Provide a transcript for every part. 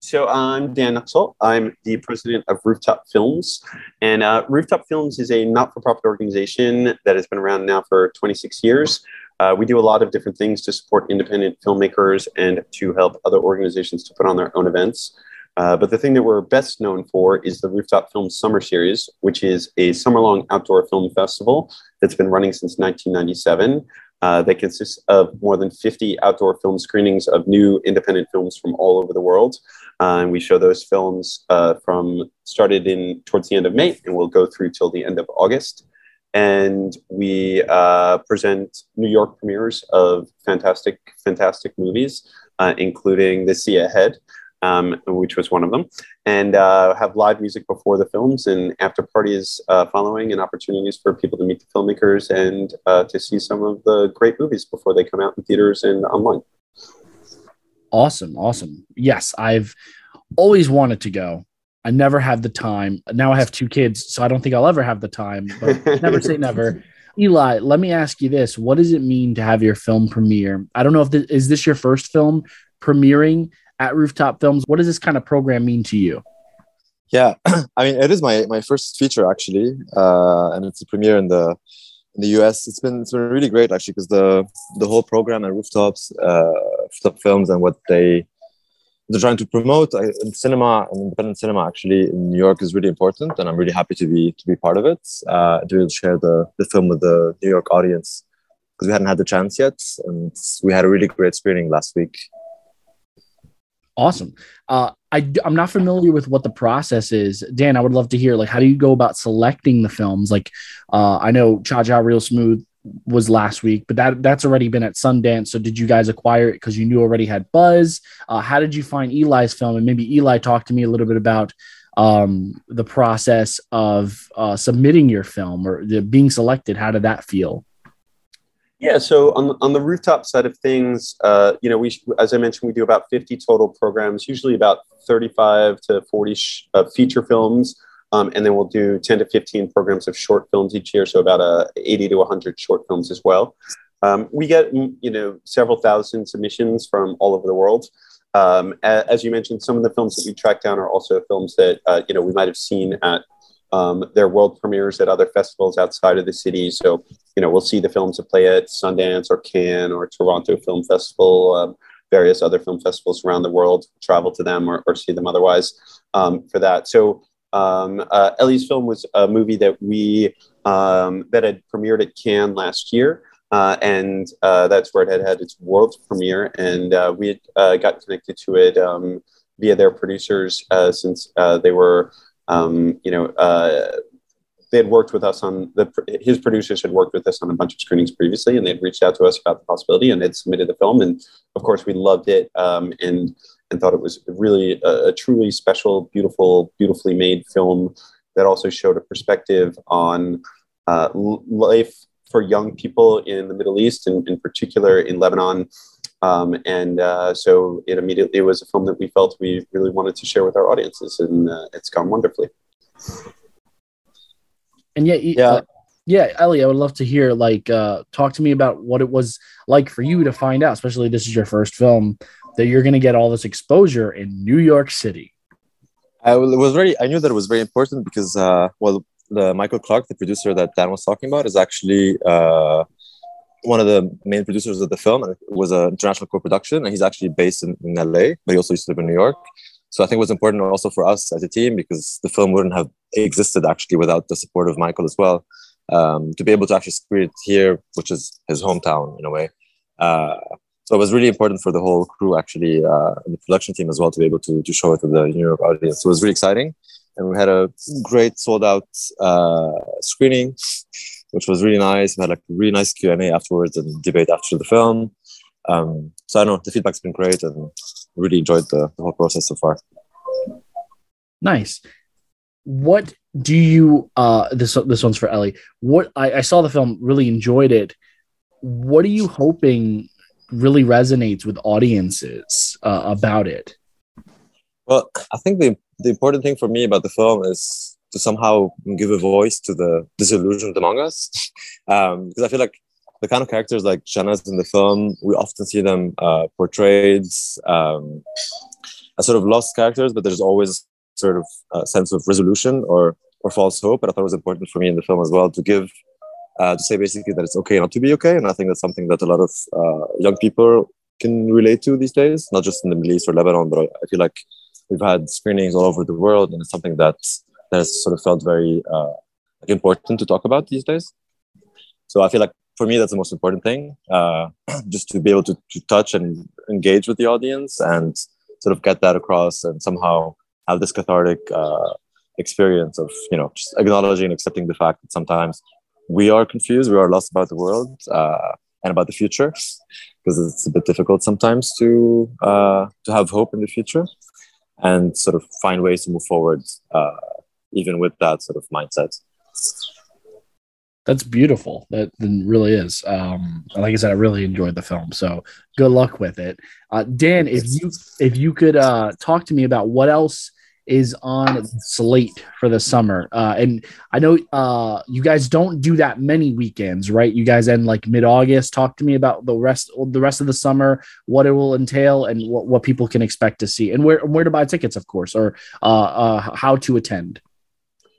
So I'm Dan Nuxoll. I'm the president of Rooftop Films. And uh, Rooftop Films is a not-for-profit organization that has been around now for 26 years. Uh, we do a lot of different things to support independent filmmakers and to help other organizations to put on their own events. Uh, but the thing that we're best known for is the Rooftop Film Summer Series, which is a summer long outdoor film festival that's been running since 1997. Uh, that consists of more than 50 outdoor film screenings of new independent films from all over the world. Uh, and we show those films uh, from started in towards the end of May and we'll go through till the end of August. And we uh, present New York premieres of fantastic, fantastic movies, uh, including The Sea Ahead, um, which was one of them, and uh, have live music before the films and after parties uh, following, and opportunities for people to meet the filmmakers and to see some of the great movies before they come out in theaters and online. Awesome, awesome. Yes, I've always wanted to go. I never had the time. Now I have two kids, so I don't think I'll ever have the time. But never say never. Ely, let me ask you this: What does it mean to have your film premiere? I don't know if this, is this your first film premiering at Rooftop Films. What does this kind of program mean to you? Yeah, I mean, it is my my first feature actually, uh, and it's a premiere in the in the US. It's been it's been really great actually because the the whole program at Rooftops, uh, Rooftop Films, and what they they're trying to promote uh, in cinema and independent cinema actually in New York is really important, and I'm really happy to be to be part of it. Uh, to share the the film with the New York audience because we hadn't had the chance yet, and we had a really great screening last week. Awesome. Uh, I, I'm not familiar with what the process is. Dan, I would love to hear, like, how do you go about selecting the films? Like, uh, I know Cha Cha Real Smooth was last week, but that that's already been at Sundance. So did you guys acquire it because you knew already had buzz? Uh, how did you find Ely's film? And maybe Ely talk to me a little bit about um, the process of uh, submitting your film or the, being selected. How did that feel? Yeah, so on, on the rooftop side of things, uh, you know, we as I mentioned, we do about 50 total programs, usually about 35 to 40 sh- uh, feature films, um, and then we'll do 10 to 15 programs of short films each year, so about uh, 80 to 100 short films as well. Um, we get you know several thousand submissions from all over the world. Um, as you mentioned, some of the films that we track down are also films that uh, you know we might have seen at um, their world premieres at other festivals outside of the city. So, you know, we'll see the films that play at Sundance or Cannes or Toronto Film Festival, um, various other film festivals around the world, travel to them or, or see them otherwise um, for that. So, um, uh, Ely's film was a movie that we um, that had premiered at Cannes last year. Uh, and uh, that's where it had had its world premiere, and uh, we had uh, got connected to it via their producers uh, since they were um, you know, uh, they had worked with us on the his producers had worked with us on a bunch of screenings previously, and they'd reached out to us about the possibility and had submitted the film, and of course we loved it um, and and thought it was really a, a, truly special, beautiful, beautifully made film that also showed a perspective on uh, life for young people in the Middle East, and in particular in Lebanon. Um, and uh, so it immediately was a film that we felt we really wanted to share with our audiences, and uh, it's gone wonderfully. And yet, yeah, uh, yeah, Ely, I would love to hear like uh, talk to me about what it was like for you to find out, especially this is your first film, that you're going to get all this exposure in New York City. I was very, I knew that it was very important because, uh, well, the Michael Clark, the producer that Dan was talking about, is actually uh, one of the main producers of the film. It was an international co-production, and he's actually based in, in LA, but he also used to live in New York. So I think it was important also for us as a team because the film wouldn't have existed actually without the support of Michael as well. um, to be able to actually screen it here, which is his hometown in a way. Uh, so it was really important for the whole crew, actually, uh, and the production team as well, to be able to, to show it to the New York audience. So it was really exciting. And we had a great sold out uh, screening, which was really nice. We had like a really nice Q&A afterwards and debate after the film. Um, so I don't know, the feedback's been great and really enjoyed the, the whole process so far. Nice. What do you uh this this one's for Ely. What I, I saw the film, really enjoyed it. What are you hoping really resonates with audiences uh, about it? Well, I think the the important thing for me about the film is to somehow give a voice to the disillusioned among us, um, because I feel like the kind of characters like Shanaz in the film, we often see them uh, portrayed um, as sort of lost characters, but there's always sort of a sense of resolution or or false hope. And I thought it was important for me in the film as well to give uh, to say basically that it's okay not to be okay, and I think that's something that a lot of uh, young people can relate to these days, not just in the Middle East or Lebanon, but I feel like we've had screenings all over the world, and it's something that that has sort of felt very uh, important to talk about these days. So I feel like for me that's the most important thing, uh, just to be able to, to touch and engage with the audience and sort of get that across and somehow have this cathartic uh, experience of you know just acknowledging and accepting the fact that sometimes we are confused, we are lost about the world uh, and about the future, because it's a bit difficult sometimes to uh, to have hope in the future and sort of find ways to move forward, uh, even with that sort of mindset. That's beautiful. That really is. Um, like I said, I really enjoyed the film. So good luck with it, uh, Dan. If you if you could uh, talk to me about what else is on slate for the summer. Uh, and I know uh, you guys don't do that many weekends, right? You guys end like mid August. Talk to me about the rest the rest of the summer, what it will entail, and what, what people can expect to see, and where where to buy tickets, of course, or uh, uh how to attend.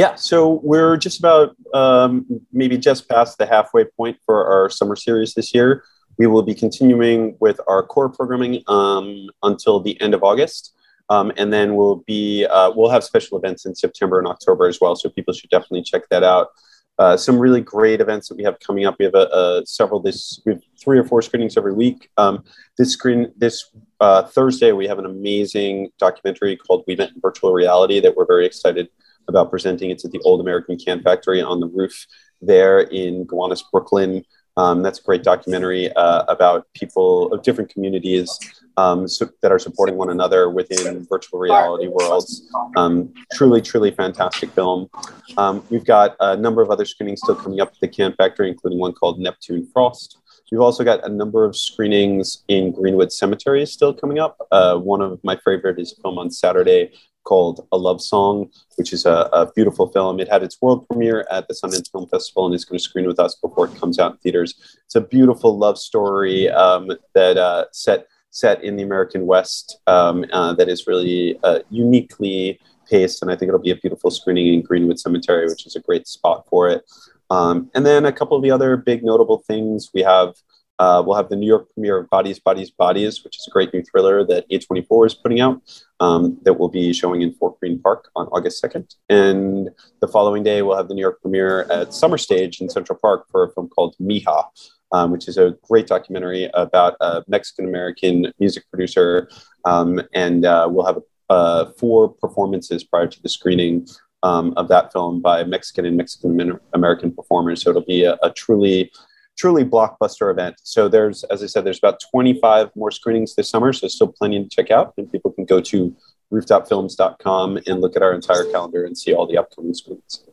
Yeah, so we're just about um, maybe just past the halfway point for our summer series this year. We will be continuing with our core programming um, until the end of August. Um, and then we'll be uh, we'll have special events in September and October as well. So people should definitely check that out. Uh, some really great events that we have coming up. We have a, a several this we have three or four screenings every week. Um, this screen this uh, Thursday we have an amazing documentary called We Met in Virtual Reality that we're very excited about presenting. It's at the Old American Can Factory on the roof there in Gowanus, Brooklyn. Um, that's a great documentary uh, about people of different communities um, so, that are supporting one another within virtual reality worlds. Um, truly, truly fantastic film. Um, we've got a number of other screenings still coming up at the Can Factory, including one called Neptune Frost. We've also got a number of screenings in Greenwood Cemetery still coming up. Uh, one of my favorite is a film on Saturday called A Love Song, which is a, a, beautiful film. It had its world premiere at the Sundance Film Festival and is going to screen with us before it comes out in theaters. It's a beautiful love story um, that uh, set set in the American West um, uh, that is really uh, uniquely paced, and I think it'll be a beautiful screening in Greenwood Cemetery, which is a great spot for it. Um, and then a couple of the other big notable things we have. Uh, we'll have the New York premiere of Bodies, Bodies, Bodies, which is a great new thriller that A24 is putting out um, that will be showing in Fort Greene Park on August 2nd. And the following day, we'll have the New York premiere at Summer Stage in Central Park for a film called Mija, um, which is a great documentary about a Mexican American music producer. Um, and uh, we'll have uh, four performances prior to the screening um, of that film by Mexican and Mexican American performers. So it'll be a, a, truly, truly blockbuster event. So there's, as I said, there's about 25 more screenings this summer. So still plenty to check out. And people can go to rooftopfilms.com and look at our entire calendar and see all the upcoming screenings.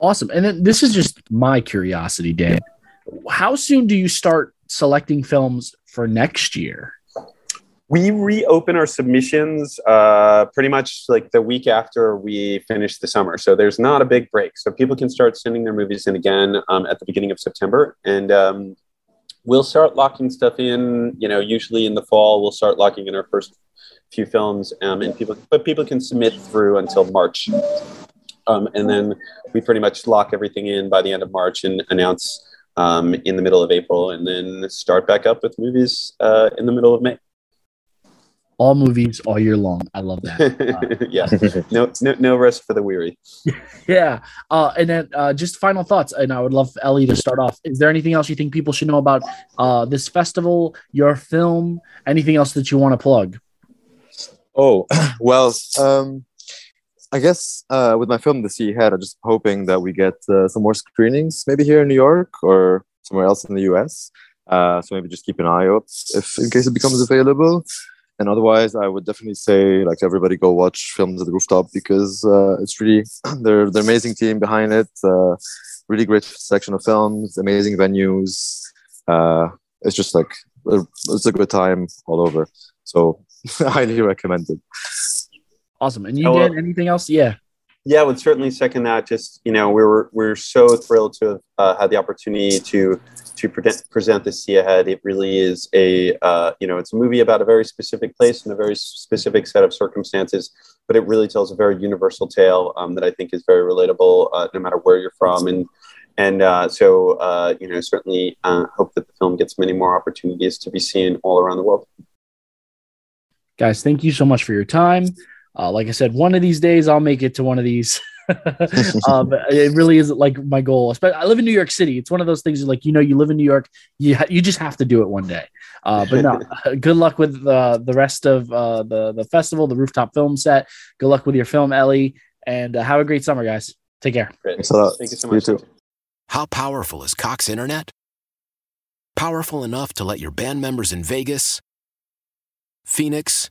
Awesome. And then this is just my curiosity, Dan how soon do you start selecting films for next year? We reopen our submissions uh, pretty much like the week after we finish the summer. So there's not a big break. So people can start sending their movies in again um, at the beginning of September. And um, we'll start locking stuff in, you know, usually in the fall, we'll start locking in our first few films. Um, and people, but people can submit through until March. Um, and then we pretty much lock everything in by the end of March and announce um, in the middle of April, and then start back up with movies uh, in the middle of May. All movies all year long. I love that. Uh, yeah, no, no, no rest for the weary. yeah, uh, and then uh, just final thoughts. And I would love Ely to start off. Is there anything else you think people should know about uh, this festival, your film, anything else that you want to plug? Oh well, um, I guess uh, with my film The Sea Ahead, I'm just hoping that we get uh, some more screenings, maybe here in New York or somewhere else in the US. Uh, so maybe just keep an eye out if in case it becomes available. And otherwise, I would definitely say like everybody go watch films at the rooftop because uh, it's really they're the amazing team behind it. Uh, really great section of films, amazing venues. Uh, it's just like it's a good time all over. So highly recommended. Awesome. And you oh, did anything else? Yeah. Yeah, I would certainly second that. Just you know, we were we're so thrilled to have uh, had the opportunity to to pre- present the Sea Ahead. It really is a uh, you know, it's a movie about a very specific place and a very specific set of circumstances, but it really tells a very universal tale um, that I think is very relatable, uh, no matter where you're from. And and uh, so uh, you know, certainly uh, hope that the film gets many more opportunities to be seen all around the world. Guys, thank you so much for your time. Uh, like I said, one of these days I'll make it to one of these. um, it really is like my goal. I live in New York City. It's one of those things like you know you live in New York, you ha- you just have to do it one day. Uh, but no, good luck with uh, the rest of uh, the the festival, the rooftop film set. Good luck with your film, Ely, and uh, have a great summer, guys. Take care. Thanks a lot. Thank you so much. You too. How powerful is Cox Internet? Powerful enough to let your band members in Vegas, Phoenix